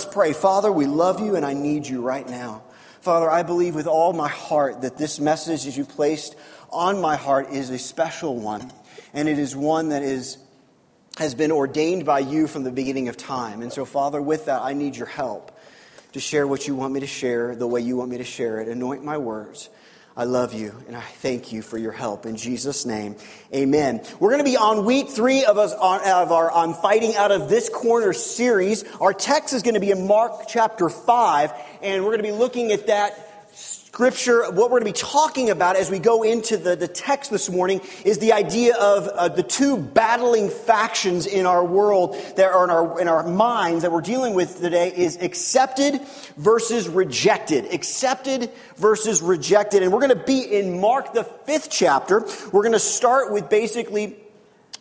Let's pray. Father, we love you and I need you right now. Father, I believe with all my heart that this message that you placed on my heart is a special one, and it is one that is, has been ordained by you from the beginning of time. And so, Father, with that, I need your help to share what you want me to share the way you want me to share it. Anoint my words. I love you and I thank you for your help. In Jesus' name, amen. We're going to be on week three of, us, of our on Fighting Out of This Corner series. Our text is going to be in Mark chapter 5, and we're going to be looking at that scripture, what we're going to be talking about as we go into the, the text this morning is the idea of uh, the two battling factions in our world that are in our, in our minds that we're dealing with today is accepted versus rejected. Accepted versus rejected. And we're going to be in Mark, the fifth chapter. We're going to start with basically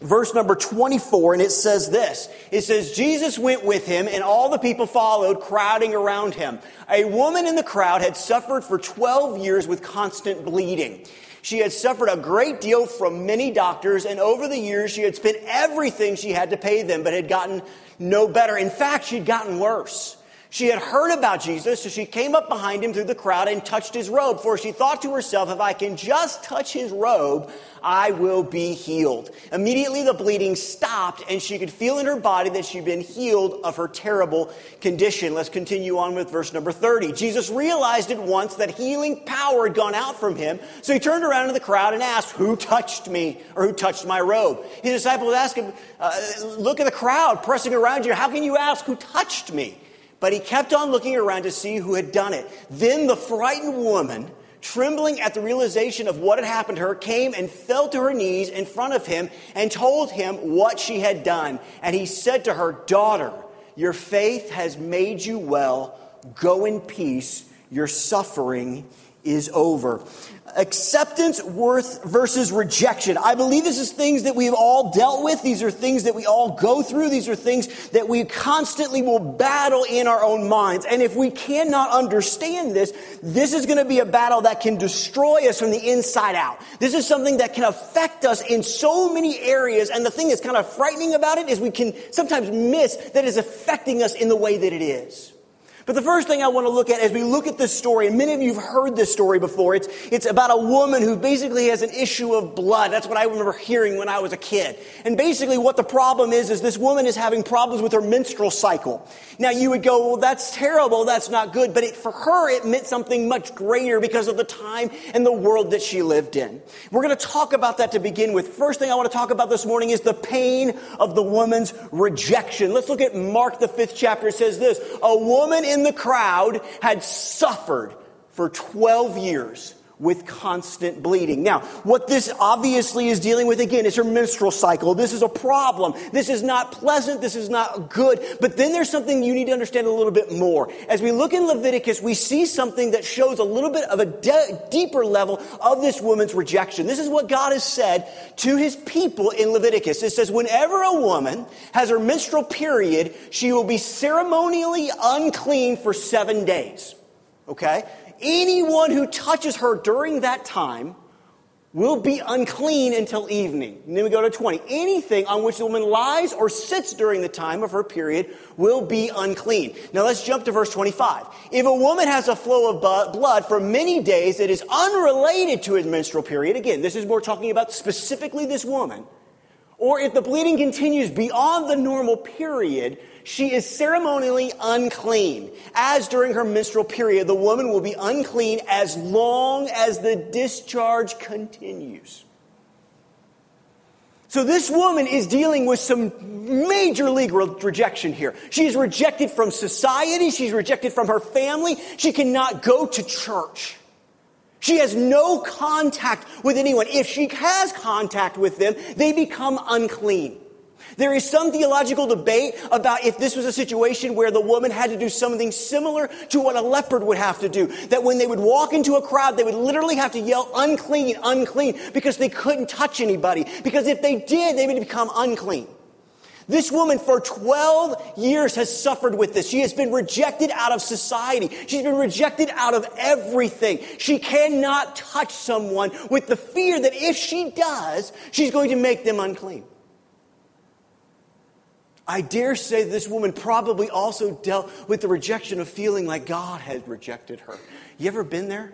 verse number 24, and it says this. It says, Jesus went with him, and all the people followed, crowding around him. A woman in the crowd had suffered for 12 years with constant bleeding. She had suffered a great deal from many doctors, and over the years she had spent everything she had to pay them, but had gotten no better. In fact, she'd gotten worse. She had heard about Jesus, so she came up behind him through the crowd and touched his robe, for she thought to herself, if I can just touch his robe, I will be healed. Immediately the bleeding stopped, and she could feel in her body that she'd been healed of her terrible condition. Let's continue on with verse number 30. Jesus realized at once that healing power had gone out from him, so he turned around to the crowd and asked, Who touched me, or who touched my robe? His disciples asked him, uh, Look at the crowd pressing around you. How can you ask who touched me? But he kept on looking around to see who had done it. Then the frightened woman, trembling at the realization of what had happened to her, came and fell to her knees in front of him and told him what she had done. And he said to her, Daughter, your faith has made you well. Go in peace. Your suffering is over acceptance worth versus rejection. I believe this is things that we've all dealt with. These are things that we all go through. These are things that we constantly will battle in our own minds. And if we cannot understand this, this is going to be a battle that can destroy us from the inside out. This is something that can affect us in so many areas. And the thing that's kind of frightening about it is we can sometimes miss that it's affecting us in the way that it is. But the first thing I want to look at as we look at this story, and many of you have heard this story before, it's, it's about a woman who basically has an issue of blood. That's what I remember hearing when I was a kid. And basically what the problem is, is this woman is having problems with her menstrual cycle. Now you would go, well, that's terrible, that's not good. But it, for her, it meant something much greater because of the time and the world that she lived in. We're going to talk about that to begin with. First thing I want to talk about this morning is the pain of the woman's rejection. Let's look at Mark, the fifth chapter. It says this, a woman in in the crowd had suffered for 12 years with constant bleeding. Now, what this obviously is dealing with again is her menstrual cycle. This is a problem. This is not pleasant. This is not good. But then there's something you need to understand a little bit more. As we look in Leviticus, we see something that shows a little bit of a de- deeper level of this woman's rejection. This is what God has said to his people in Leviticus. It says, whenever a woman has her menstrual period, she will be ceremonially unclean for seven days. Okay? Anyone who touches her during that time will be unclean until evening. And then we go to 20. Anything on which the woman lies or sits during the time of her period will be unclean. Now let's jump to verse 25. If a woman has a flow of blood for many days that is unrelated to his menstrual period, again, this is more talking about specifically this woman, or if the bleeding continues beyond the normal period, she is ceremonially unclean. As during her menstrual period, the woman will be unclean as long as the discharge continues. So this woman is dealing with some major legal rejection here. She is rejected from society. She's rejected from her family. She cannot go to church. She has no contact with anyone. If she has contact with them, they become unclean. There is some theological debate about if this was a situation where the woman had to do something similar to what a leopard would have to do. That when they would walk into a crowd, they would literally have to yell, unclean, unclean, because they couldn't touch anybody. Because if they did, they would become unclean. This woman for 12 years has suffered with this. She has been rejected out of society. She's been rejected out of everything. She cannot touch someone with the fear that if she does, she's going to make them unclean. I dare say this woman probably also dealt with the rejection of feeling like God had rejected her. You ever been there?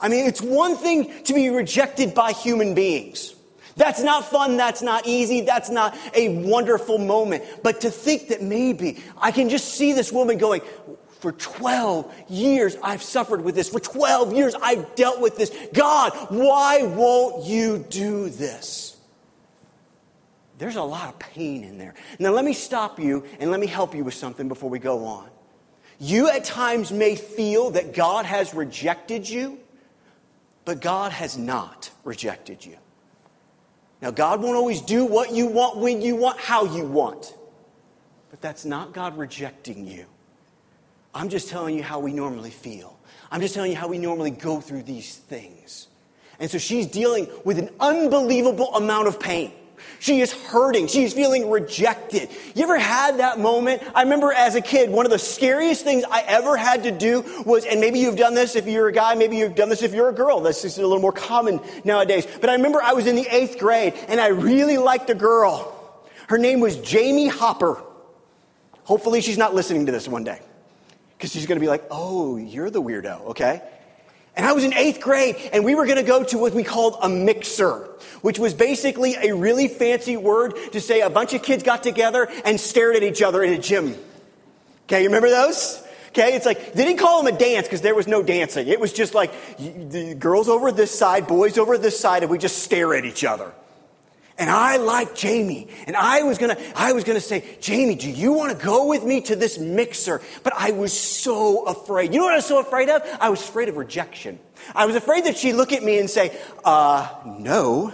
I mean, it's one thing to be rejected by human beings. That's not fun. That's not easy. That's not a wonderful moment. But to think that maybe I can just see this woman going, for 12 years I've suffered with this. For 12 years I've dealt with this. God, why won't you do this? There's a lot of pain in there. Now, let me stop you and let me help you with something before we go on. You at times may feel that God has rejected you, but God has not rejected you. Now, God won't always do what you want, when you want, how you want. But that's not God rejecting you. I'm just telling you how we normally feel. I'm just telling you how we normally go through these things. And so she's dealing with an unbelievable amount of pain. She is hurting. She's feeling rejected. You ever had that moment? I remember as a kid, one of the scariest things I ever had to do was, and maybe you've done this if you're a guy, maybe you've done this if you're a girl. This is a little more common nowadays. But I remember I was in the eighth grade and I really liked a girl. Her name was Jamie Hopper. Hopefully she's not listening to this one day. Because she's going to be like, oh, you're the weirdo, okay? And I was in eighth grade, and we were going to go to what we called a mixer, which was basically a really fancy word to say a bunch of kids got together and stared at each other in a gym. Okay, you remember those? Okay, it's like, they didn't call them a dance because there was no dancing. It was just like the girls over this side, boys over this side, and we just stare at each other. And I liked Jamie. And I was gonna, I was gonna say, Jamie, do you want to go with me to this mixer? But I was so afraid. You know what I was so afraid of? I was afraid of rejection. I was afraid that she'd look at me and say, uh, no.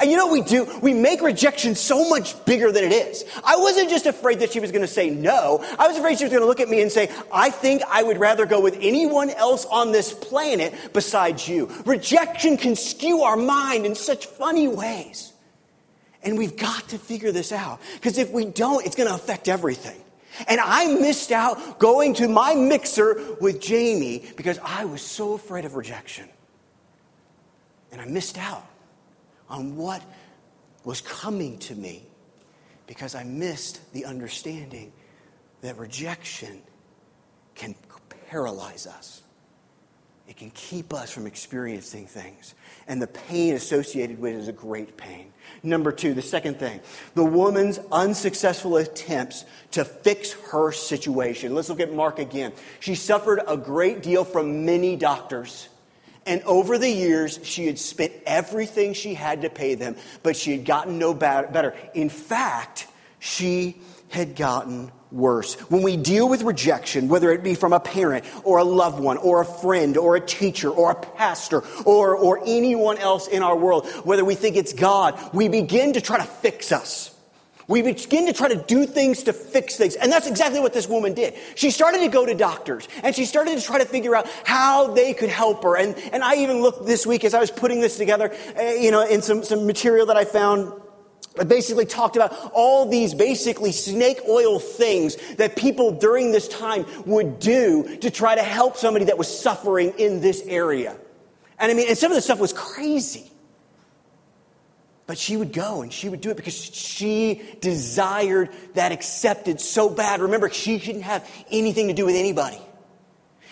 And you know what we do? We make rejection so much bigger than it is. I wasn't just afraid that she was going to say no. I was afraid she was going to look at me and say, I think I would rather go with anyone else on this planet besides you. Rejection can skew our mind in such funny ways. And we've got to figure this out. Because if we don't, it's going to affect everything. And I missed out going to my mixer with Jamie because I was so afraid of rejection. And I missed out on what was coming to me because I missed the understanding that rejection can paralyze us. It can keep us from experiencing things. And the pain associated with it is a great pain. Number two, the second thing, the woman's unsuccessful attempts to fix her situation. Let's look at Mark again. She suffered a great deal from many doctors. And over the years, she had spent everything she had to pay them, but she had gotten no better. In fact, she had gotten worse. When we deal with rejection, whether it be from a parent or a loved one or a friend or a teacher or a pastor or, or anyone else in our world, whether we think it's God, we begin to try to fix us. We begin to try to do things to fix things. And that's exactly what this woman did. She started to go to doctors and she started to try to figure out how they could help her. And, and I even looked this week as I was putting this together, uh, you know, in some, some material that I found I basically talked about all these basically snake oil things that people during this time would do to try to help somebody that was suffering in this area. And I mean, and some of the stuff was crazy. But she would go and she would do it because she desired that acceptance so bad. Remember, she didn't have anything to do with anybody.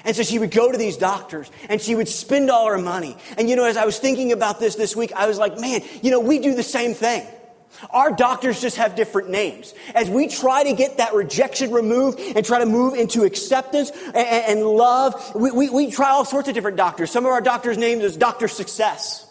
And so she would go to these doctors and she would spend all her money. And you know, as I was thinking about this this week, I was like, man, you know, we do the same thing. Our doctors just have different names. As we try to get that rejection removed and try to move into acceptance and, and love, we, we, we, try all sorts of different doctors. Some of our doctors' names is Dr. Success.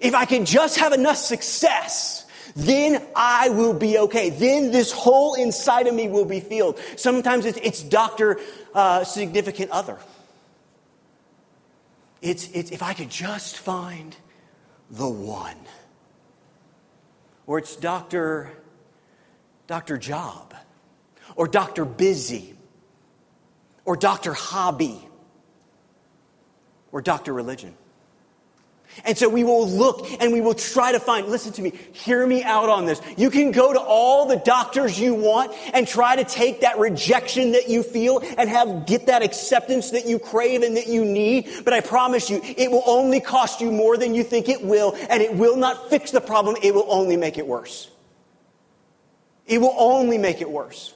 If I can just have enough success, then I will be okay. Then this hole inside of me will be filled. Sometimes it's, it's Dr. Uh, significant Other. It's, it's if I could just find the one or it's Dr. Dr. Job, or Dr. Busy, or Dr. Hobby, or Dr. Religion. And so we will look and we will try to find, listen to me, hear me out on this. You can go to all the doctors you want and try to take that rejection that you feel and have, get that acceptance that you crave and that you need. But I promise you, it will only cost you more than you think it will and it will not fix the problem. It will only make it worse. It will only make it worse.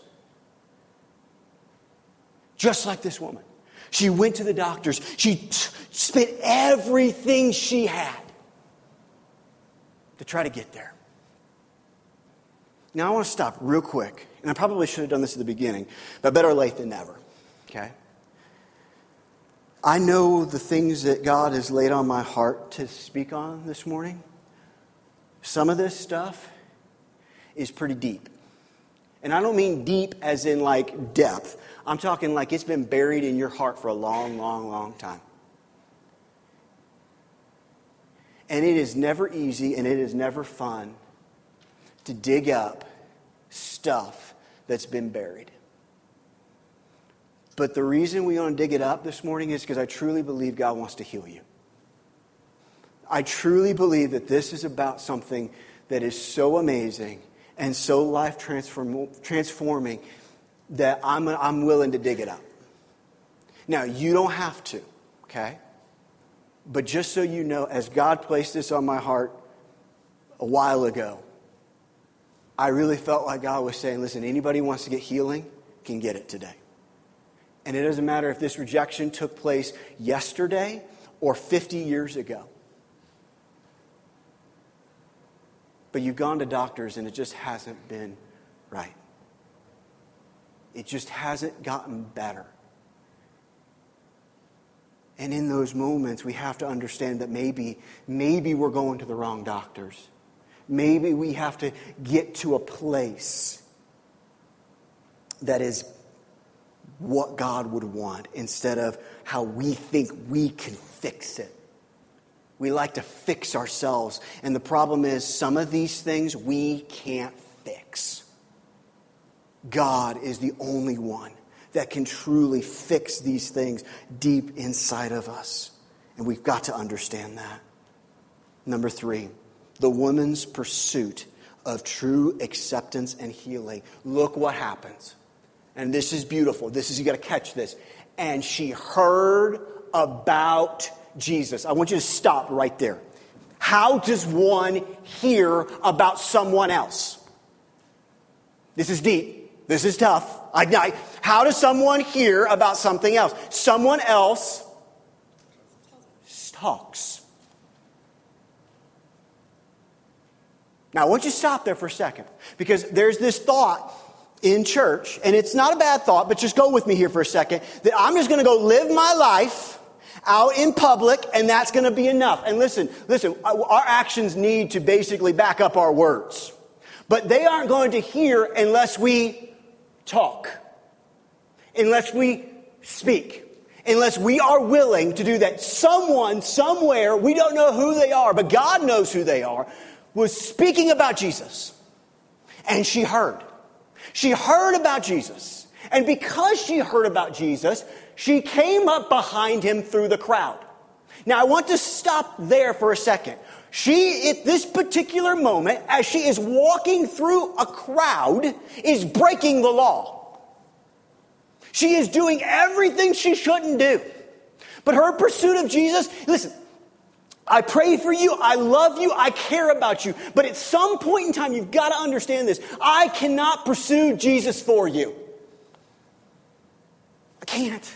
Just like this woman. She went to the doctors. She spent everything she had to try to get there. Now, I want to stop real quick, and I probably should have done this at the beginning, but better late than never, okay? I know the things that God has laid on my heart to speak on this morning. Some of this stuff is pretty deep. And I don't mean deep as in like depth. I'm talking like it's been buried in your heart for a long, long, long time. And it is never easy and it is never fun to dig up stuff that's been buried. But the reason we want to dig it up this morning is because I truly believe God wants to heal you. I truly believe that this is about something that is so amazing and so life transform, transforming that I'm, I'm willing to dig it up. Now, you don't have to, okay? But just so you know, as God placed this on my heart a while ago, I really felt like God was saying, listen, anybody wants to get healing can get it today. And it doesn't matter if this rejection took place yesterday or 50 years ago. But you've gone to doctors and it just hasn't been right. It just hasn't gotten better. And in those moments, we have to understand that maybe, maybe we're going to the wrong doctors. Maybe we have to get to a place that is what God would want instead of how we think we can fix it. We like to fix ourselves. And the problem is, some of these things we can't fix. God is the only one that can truly fix these things deep inside of us. And we've got to understand that. Number three, the woman's pursuit of true acceptance and healing. Look what happens. And this is beautiful. This is, you got to catch this. And she heard about Jesus. I want you to stop right there. How does one hear about someone else? This is deep. This is tough. I, I, how does someone hear about something else? Someone else talks. Now, I want you to stop there for a second because there's this thought in church, and it's not a bad thought, but just go with me here for a second, that I'm just going to go live my life out in public and that's going to be enough. And listen, listen, our actions need to basically back up our words. But they aren't going to hear unless we talk, unless we speak, unless we are willing to do that. Someone, somewhere, we don't know who they are, but God knows who they are, was speaking about Jesus. And she heard. She heard about Jesus. And because she heard about Jesus, she came up behind him through the crowd. Now, I want to stop there for a second. She, at this particular moment, as she is walking through a crowd, is breaking the law. She is doing everything she shouldn't do. But her pursuit of Jesus, listen, I pray for you. I love you. I care about you. But at some point in time, you've got to understand this. I cannot pursue Jesus for you. I can't.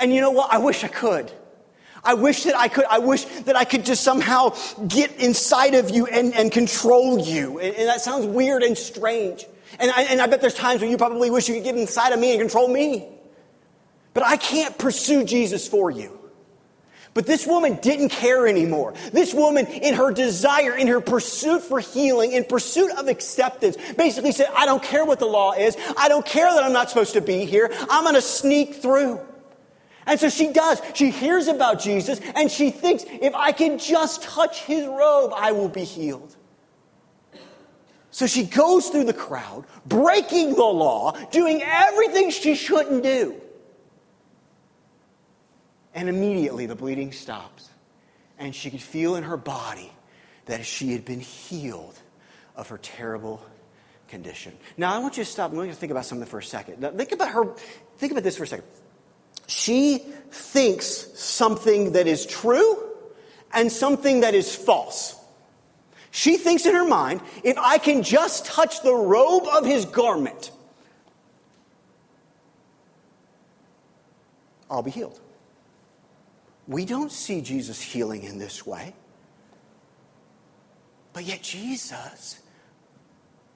And you know what? I wish I could. I wish that I could, I wish that I could just somehow get inside of you and, and control you. And, and that sounds weird and strange. And I, and I bet there's times when you probably wish you could get inside of me and control me. But I can't pursue Jesus for you. But this woman didn't care anymore. This woman, in her desire, in her pursuit for healing, in pursuit of acceptance, basically said, I don't care what the law is. I don't care that I'm not supposed to be here. I'm going to sneak through. And so she does. She hears about Jesus and she thinks, if I can just touch his robe, I will be healed. So she goes through the crowd, breaking the law, doing everything she shouldn't do. And immediately the bleeding stops. And she could feel in her body that she had been healed of her terrible condition. Now, I want you to stop. To think about something for a second. Now, think about her. Think about this for a second. She thinks something that is true and something that is false. She thinks in her mind, if I can just touch the robe of his garment, I'll be healed. We don't see Jesus healing in this way. But yet, Jesus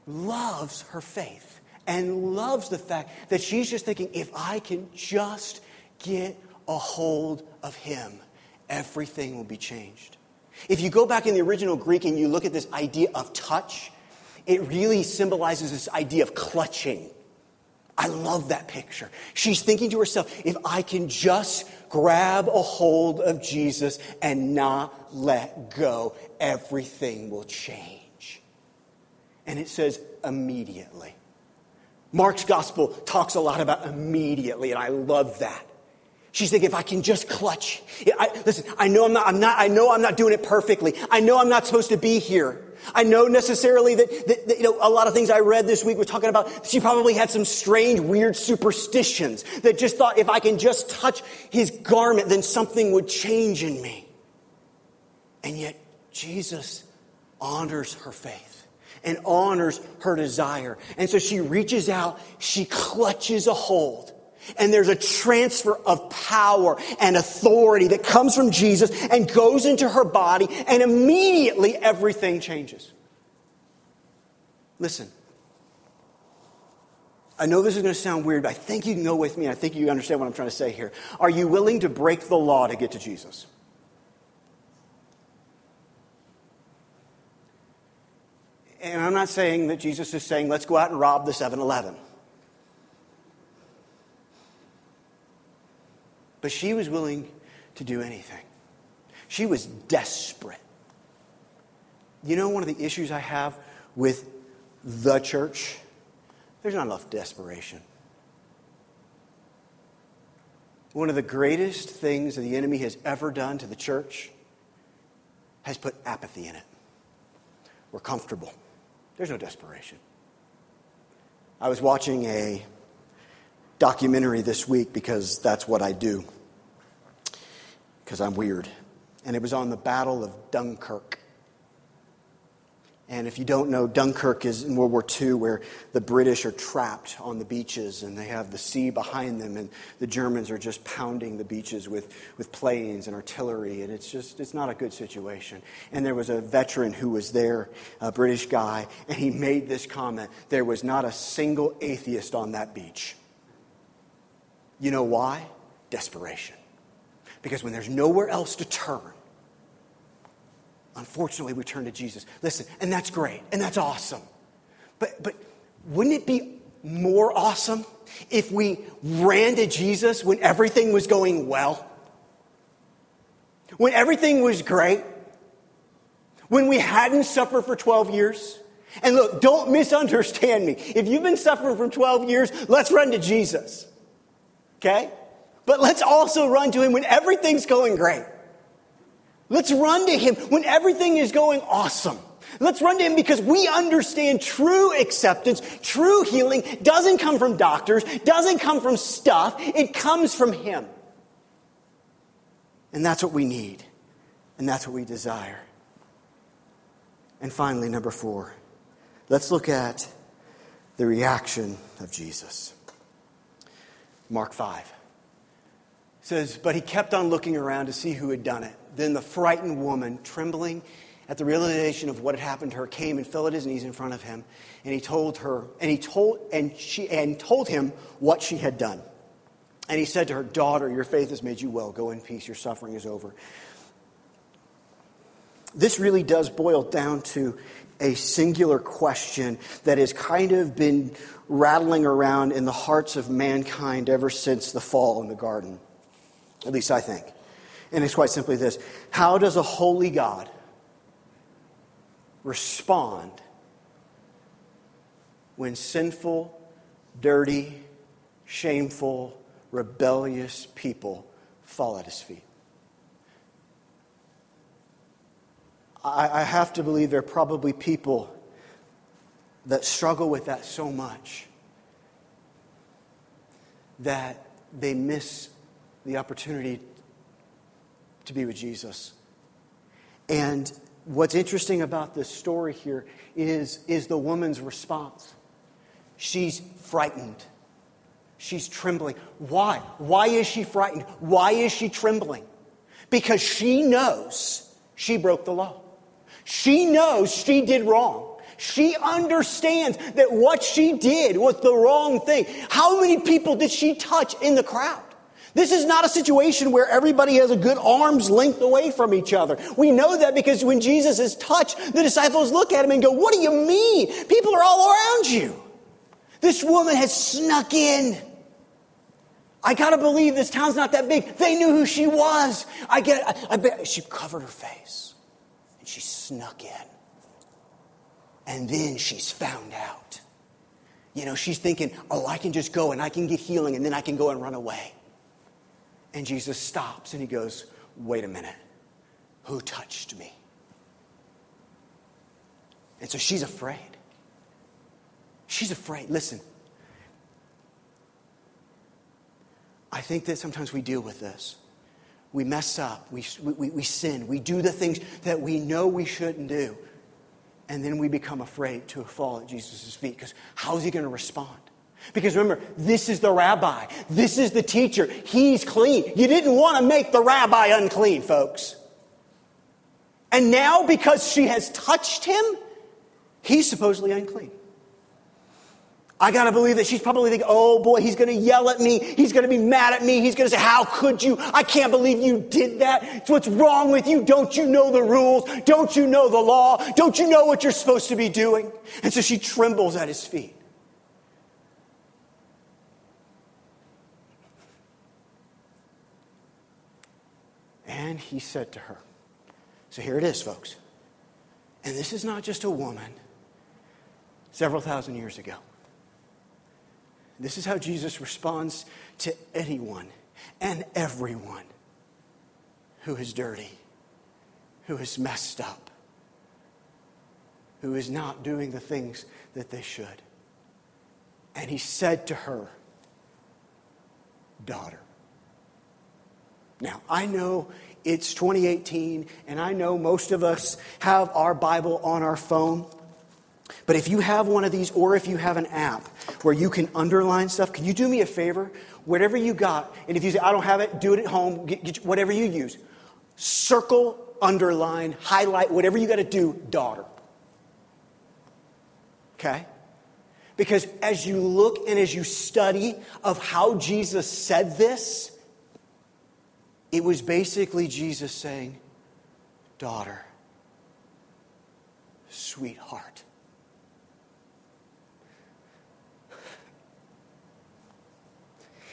loves her faith and loves the fact that she's just thinking, if I can just get a hold of him, everything will be changed. If you go back in the original Greek and you look at this idea of touch, it really symbolizes this idea of clutching. I love that picture. She's thinking to herself, if I can just grab a hold of Jesus and not let go, everything will change. And it says immediately. Mark's gospel talks a lot about immediately, and I love that. She's thinking, if I can just clutch. I, listen, I know I'm not, I'm not, I know I'm not doing it perfectly. I know I'm not supposed to be here. I know necessarily that, that, that, you know, a lot of things I read this week were talking about she probably had some strange, weird superstitions that just thought if I can just touch his garment, then something would change in me. And yet, Jesus honors her faith and honors her desire. And so she reaches out, she clutches a hold and there's a transfer of power and authority that comes from Jesus and goes into her body, and immediately everything changes. Listen, I know this is going to sound weird, but I think you can go with me. I think you understand what I'm trying to say here. Are you willing to break the law to get to Jesus? And I'm not saying that Jesus is saying, let's go out and rob the 7 Eleven. But she was willing to do anything. She was desperate. You know, one of the issues I have with the church? There's not enough desperation. One of the greatest things that the enemy has ever done to the church has put apathy in it. We're comfortable. There's no desperation. I was watching a documentary this week because that's what I do because I'm weird. And it was on the Battle of Dunkirk. And if you don't know, Dunkirk is in World War II where the British are trapped on the beaches and they have the sea behind them, and the Germans are just pounding the beaches with, with planes and artillery, and it's just, it's not a good situation. And there was a veteran who was there, a British guy, and he made this comment there was not a single atheist on that beach. You know why? Desperation. Because when there's nowhere else to turn, unfortunately, we turn to Jesus. Listen, and that's great, and that's awesome. But, but wouldn't it be more awesome if we ran to Jesus when everything was going well? When everything was great? When we hadn't suffered for 12 years? And look, don't misunderstand me. If you've been suffering for 12 years, let's run to Jesus. Okay? But let's also run to Him when everything's going great. Let's run to Him when everything is going awesome. Let's run to Him because we understand true acceptance, true healing doesn't come from doctors, doesn't come from stuff, it comes from Him. And that's what we need, and that's what we desire. And finally, number four, let's look at the reaction of Jesus. Mark 5 says, But he kept on looking around to see who had done it. Then the frightened woman, trembling at the realization of what had happened to her, came and fell at his knees in front of him. And he told her, and he told, and she, and told him what she had done. And he said to her, Daughter, your faith has made you well. Go in peace. Your suffering is over. This really does boil down to a singular question that has kind of been rattling around in the hearts of mankind ever since the fall in the garden. At least I think. And it's quite simply this How does a holy God respond when sinful, dirty, shameful, rebellious people fall at his feet? I, I have to believe there are probably people that struggle with that so much that they miss the opportunity to be with Jesus. And what's interesting about this story here is, is the woman's response. She's frightened. She's trembling. Why? Why is she frightened? Why is she trembling? Because she knows she broke the law. She knows she did wrong. She understands that what she did was the wrong thing. How many people did she touch in the crowd? This is not a situation where everybody has a good arm's length away from each other. We know that because when Jesus is touched, the disciples look at him and go, What do you mean? People are all around you. This woman has snuck in. I gotta believe this town's not that big. They knew who she was. I get I, I bet she covered her face and she snuck in. And then she's found out. You know, she's thinking, oh, I can just go and I can get healing and then I can go and run away. And Jesus stops and he goes, Wait a minute. Who touched me? And so she's afraid. She's afraid. Listen, I think that sometimes we deal with this. We mess up, we, we, we sin, we do the things that we know we shouldn't do. And then we become afraid to fall at Jesus' feet because how's he going to respond? Because remember, this is the rabbi. This is the teacher. He's clean. You didn't want to make the rabbi unclean, folks. And now, because she has touched him, he's supposedly unclean. I got to believe that she's probably thinking, oh boy, he's going to yell at me. He's going to be mad at me. He's going to say, how could you? I can't believe you did that. It's what's wrong with you? Don't you know the rules? Don't you know the law? Don't you know what you're supposed to be doing? And so she trembles at his feet. And he said to her, So here it is, folks. And this is not just a woman several thousand years ago. This is how Jesus responds to anyone and everyone who is dirty, who is messed up, who is not doing the things that they should. And he said to her, Daughter. Now, I know it's 2018, and I know most of us have our Bible on our phone. But if you have one of these, or if you have an app where you can underline stuff, can you do me a favor? Whatever you got, and if you say, I don't have it, do it at home, get, get whatever you use. Circle, underline, highlight, whatever you got to do, daughter. Okay? Because as you look and as you study of how Jesus said this, it was basically Jesus saying, Daughter, sweetheart.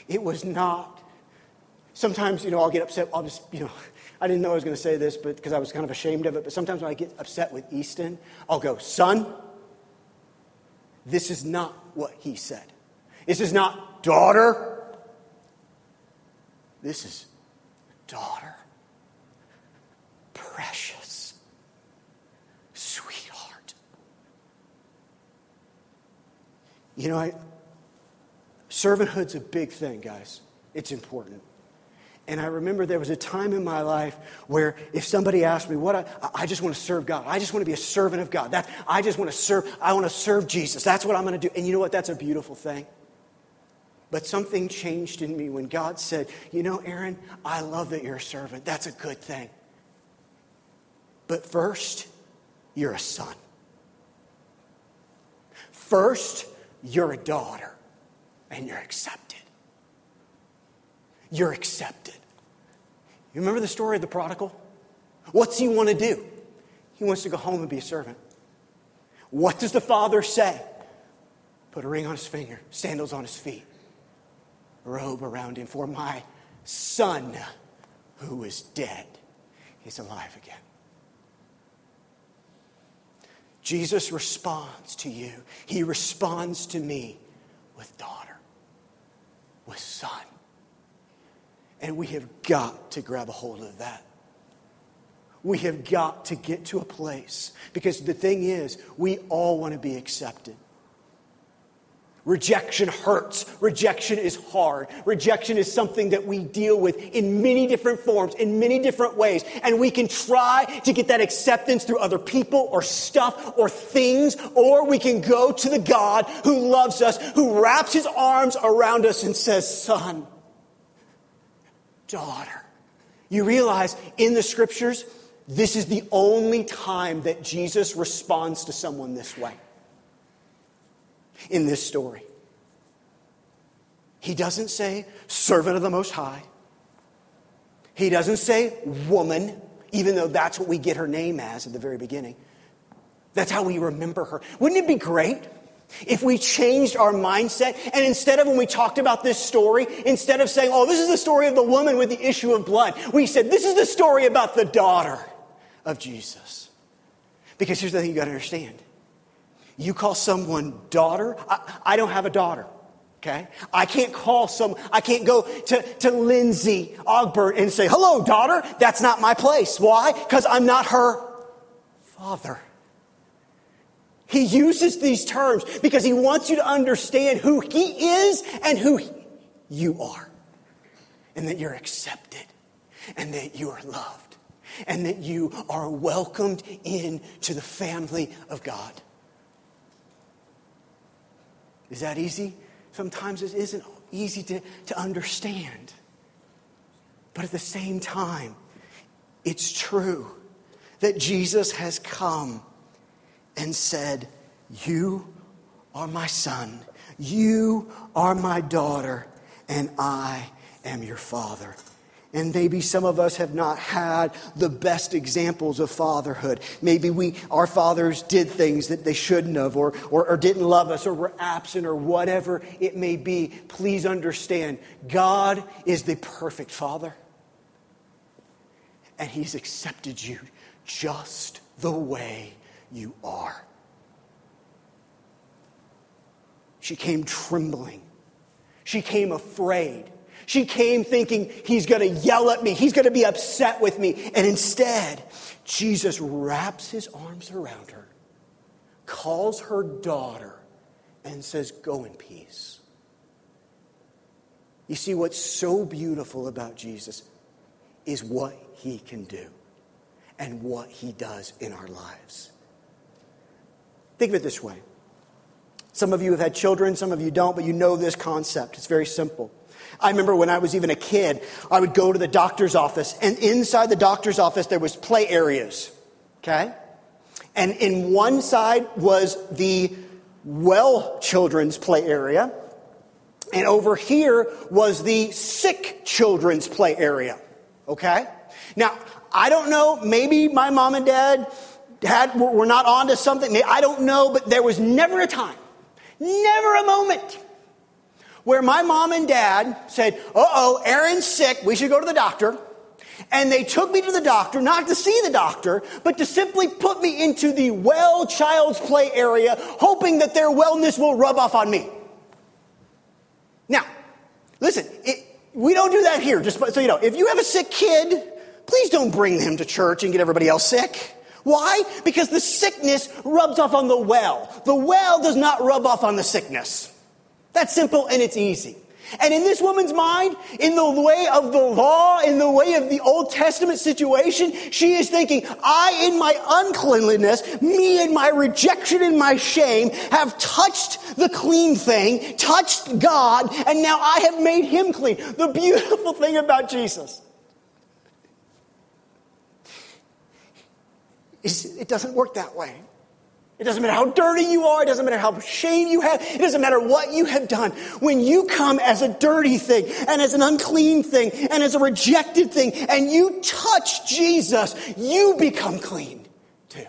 It was not. Sometimes, you know, I'll get upset. I'll just, you know, I didn't know I was going to say this, but because I was kind of ashamed of it. But sometimes when I get upset with Easton, I'll go, "Son, this is not what he said. This is not daughter. This is daughter, precious, sweetheart. You know, I, servanthood's a big thing, guys. It's important. And I remember there was a time in my life where if somebody asked me, what I, I just want to serve God. I just want to be a servant of God. That, I just want to serve, I want to serve Jesus. That's what I'm going to do. And you know what? That's a beautiful thing. But something changed in me when God said, You know, Aaron, I love that you're a servant. That's a good thing. But first, you're a son. First, you're a daughter, and you're accepted. You're accepted. You remember the story of the prodigal? What's he want to do? He wants to go home and be a servant. What does the father say? Put a ring on his finger, sandals on his feet robe around him, for my son who is dead is alive again. Jesus responds to you. He responds to me with daughter, with son. And we have got to grab a hold of that. We have got to get to a place because the thing is, we all want to be accepted. Rejection hurts. Rejection is hard. Rejection is something that we deal with in many different forms, in many different ways. And we can try to get that acceptance through other people or stuff or things, or we can go to the God who loves us, who wraps his arms around us and says, Son, daughter. You realize in the scriptures, this is the only time that Jesus responds to someone this way in this story. He doesn't say, servant of the Most High. He doesn't say, woman, even though that's what we get her name as at the very beginning. That's how we remember her. Wouldn't it be great if we changed our mindset and instead of when we talked about this story, instead of saying, oh, this is the story of the woman with the issue of blood, we said, this is the story about the daughter of Jesus. Because here's the thing you got to understand you call someone daughter. I, I, don't have a daughter. Okay? I can't call some, I can't go to, to Lindsay Ogbert and say, hello, daughter. That's not my place. Why? Because I'm not her father. He uses these terms because he wants you to understand who he is and who you are. And that you're accepted and that you are loved and that you are welcomed into the family of God. Is that easy? Sometimes it isn't easy to, to understand. But at the same time, it's true that Jesus has come and said, You are my son, you are my daughter, and I am your father. And maybe some of us have not had the best examples of fatherhood. Maybe we, our fathers did things that they shouldn't have, or, or, or, didn't love us, or were absent, or whatever it may be. Please understand God is the perfect father. And He's accepted you just the way you are. She came trembling, she came afraid. She came thinking he's going to yell at me, he's going to be upset with me. And instead, Jesus wraps his arms around her, calls her daughter, and says, Go in peace. You see, what's so beautiful about Jesus is what he can do and what he does in our lives. Think of it this way. Some of you have had children, some of you don't, but you know this concept. It's very simple. I remember when I was even a kid, I would go to the doctor's office, and inside the doctor's office, there was play areas. Okay? And in one side was the well children's play area, and over here was the sick children's play area. Okay? Now, I don't know, maybe my mom and dad had, were not onto something. I don't know, but there was never a time, never a moment where my mom and dad said, uh oh, Aaron's sick, we should go to the doctor. And they took me to the doctor, not to see the doctor, but to simply put me into the well child's play area, hoping that their wellness will rub off on me. Now, listen, it, we don't do that here, just so you know. If you have a sick kid, please don't bring him to church and get everybody else sick. Why? Because the sickness rubs off on the well. The well does not rub off on the sickness. That's simple and it's easy. And in this woman's mind, in the way of the law, in the way of the Old Testament situation, she is thinking, I in my uncleanliness, me in my rejection and my shame, have touched the clean thing, touched God, and now I have made him clean. The beautiful thing about Jesus is it doesn't work that way. It doesn't matter how dirty you are. It doesn't matter how shame you have. It doesn't matter what you have done. When you come as a dirty thing and as an unclean thing and as a rejected thing and you touch Jesus, you become clean too.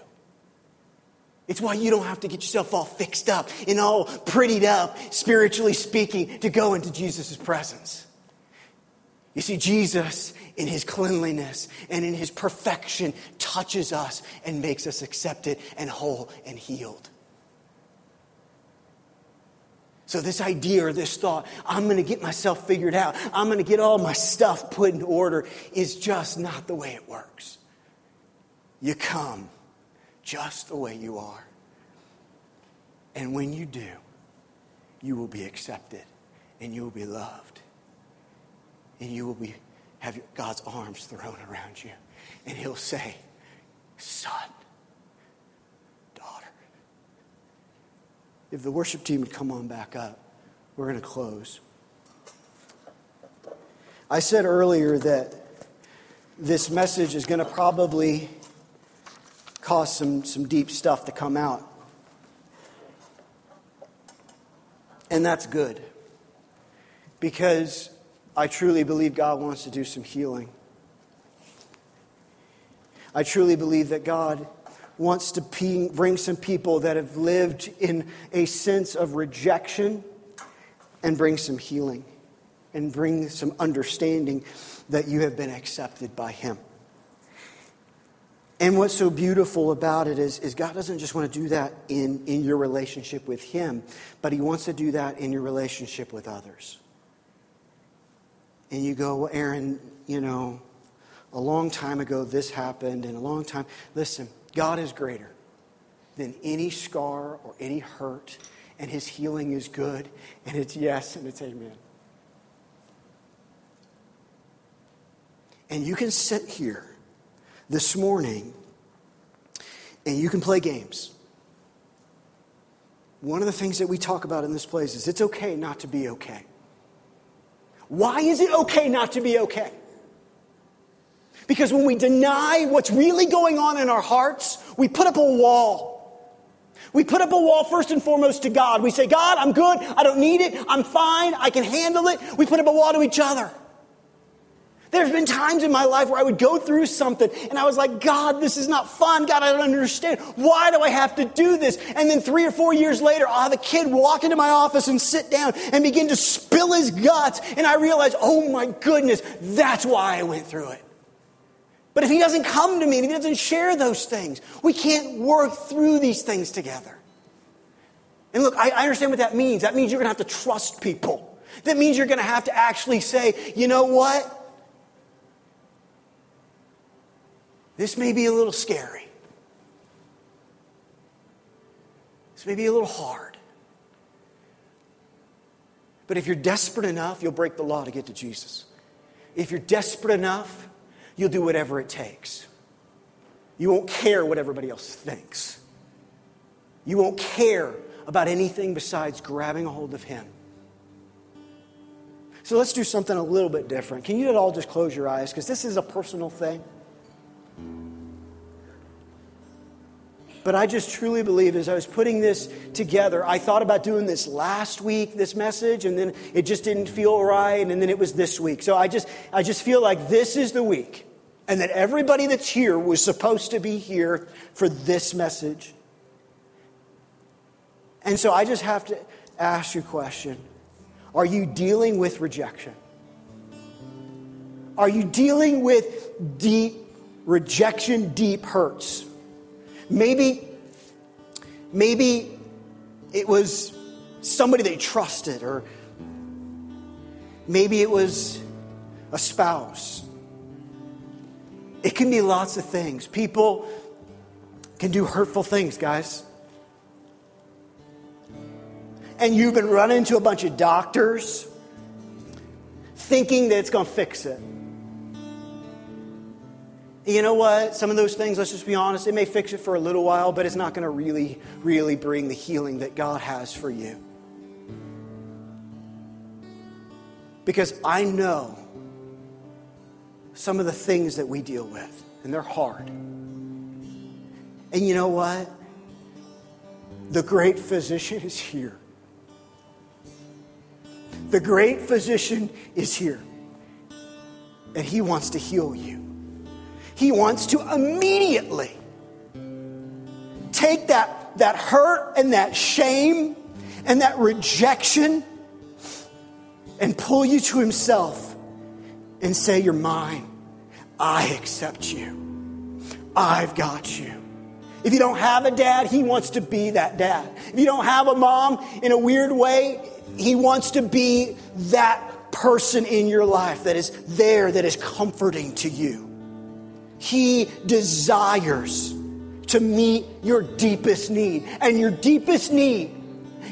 It's why you don't have to get yourself all fixed up and all prettied up, spiritually speaking, to go into Jesus' presence. You see, Jesus in his cleanliness and in his perfection touches us and makes us accepted and whole and healed. So, this idea or this thought, I'm going to get myself figured out, I'm going to get all my stuff put in order, is just not the way it works. You come just the way you are. And when you do, you will be accepted and you will be loved. And you will be, have God's arms thrown around you. And He'll say, Son, daughter. If the worship team would come on back up, we're going to close. I said earlier that this message is going to probably cause some, some deep stuff to come out. And that's good. Because I truly believe God wants to do some healing. I truly believe that God wants to bring some people that have lived in a sense of rejection and bring some healing and bring some understanding that you have been accepted by Him. And what's so beautiful about it is, is God doesn't just want to do that in, in your relationship with Him, but He wants to do that in your relationship with others. And you go, well, Aaron, you know, a long time ago this happened, and a long time. Listen, God is greater than any scar or any hurt, and His healing is good, and it's yes and it's amen. And you can sit here this morning and you can play games. One of the things that we talk about in this place is it's okay not to be okay. Why is it okay not to be okay? Because when we deny what's really going on in our hearts, we put up a wall. We put up a wall first and foremost to God. We say, God, I'm good. I don't need it. I'm fine. I can handle it. We put up a wall to each other. There's been times in my life where I would go through something and I was like, God, this is not fun. God, I don't understand. Why do I have to do this? And then three or four years later, I'll have a kid walk into my office and sit down and begin to spill his guts. And I realize, oh my goodness, that's why I went through it. But if he doesn't come to me and he doesn't share those things, we can't work through these things together. And look, I, I understand what that means. That means you're going to have to trust people. That means you're going to have to actually say, you know what? This may be a little scary. This may be a little hard. But if you're desperate enough, you'll break the law to get to Jesus. If you're desperate enough, you'll do whatever it takes. You won't care what everybody else thinks. You won't care about anything besides grabbing a hold of Him. So let's do something a little bit different. Can you all just close your eyes? Because this is a personal thing. But I just truly believe as I was putting this together, I thought about doing this last week, this message, and then it just didn't feel right, and then it was this week. So I just, I just feel like this is the week, and that everybody that's here was supposed to be here for this message. And so I just have to ask you a question Are you dealing with rejection? Are you dealing with deep rejection, deep hurts? Maybe, maybe it was somebody they trusted, or maybe it was a spouse. It can be lots of things. People can do hurtful things, guys. And you've been running into a bunch of doctors thinking that it's going to fix it you know what? Some of those things, let's just be honest, it may fix it for a little while, but it's not going to really, really bring the healing that God has for you. Because I know some of the things that we deal with, and they're hard. And you know what? The great physician is here. The great physician is here. And he wants to heal you. He wants to immediately take that, that hurt and that shame and that rejection and pull you to Himself and say, You're mine. I accept you. I've got you. If you don't have a dad, he wants to be that dad. If you don't have a mom in a weird way, he wants to be that person in your life that is there, that is comforting to you. He desires to meet your deepest need. And your deepest need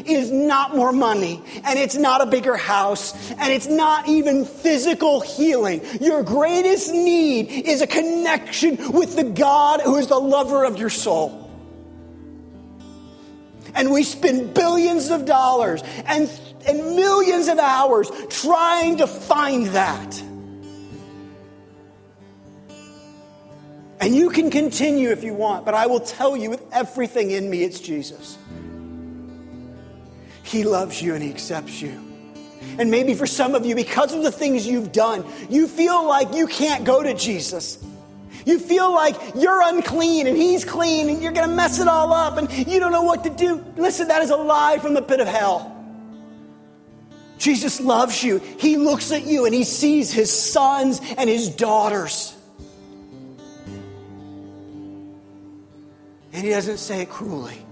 is not more money, and it's not a bigger house, and it's not even physical healing. Your greatest need is a connection with the God who is the lover of your soul. And we spend billions of dollars and, and millions of hours trying to find that. And you can continue if you want, but I will tell you with everything in me, it's Jesus. He loves you and He accepts you. And maybe for some of you, because of the things you've done, you feel like you can't go to Jesus. You feel like you're unclean and He's clean and you're going to mess it all up and you don't know what to do. Listen, that is a lie from the pit of hell. Jesus loves you. He looks at you and He sees His sons and His daughters. And he doesn't say it cruelly.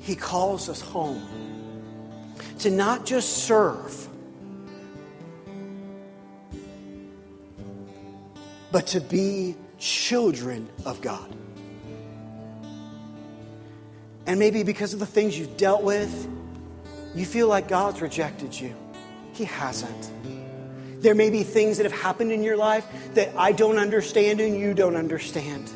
He calls us home to not just serve, but to be children of God. And maybe because of the things you've dealt with, you feel like God's rejected you. He hasn't. There may be things that have happened in your life that I don't understand and you don't understand.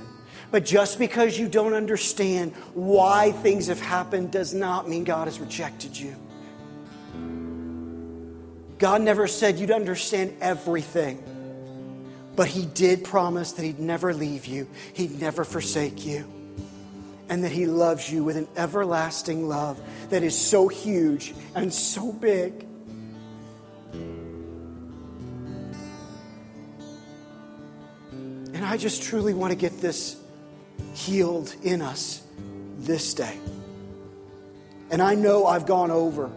But just because you don't understand why things have happened does not mean God has rejected you. God never said you'd understand everything, but He did promise that He'd never leave you, He'd never forsake you, and that He loves you with an everlasting love that is so huge and so big I just truly want to get this healed in us this day. And I know I've gone over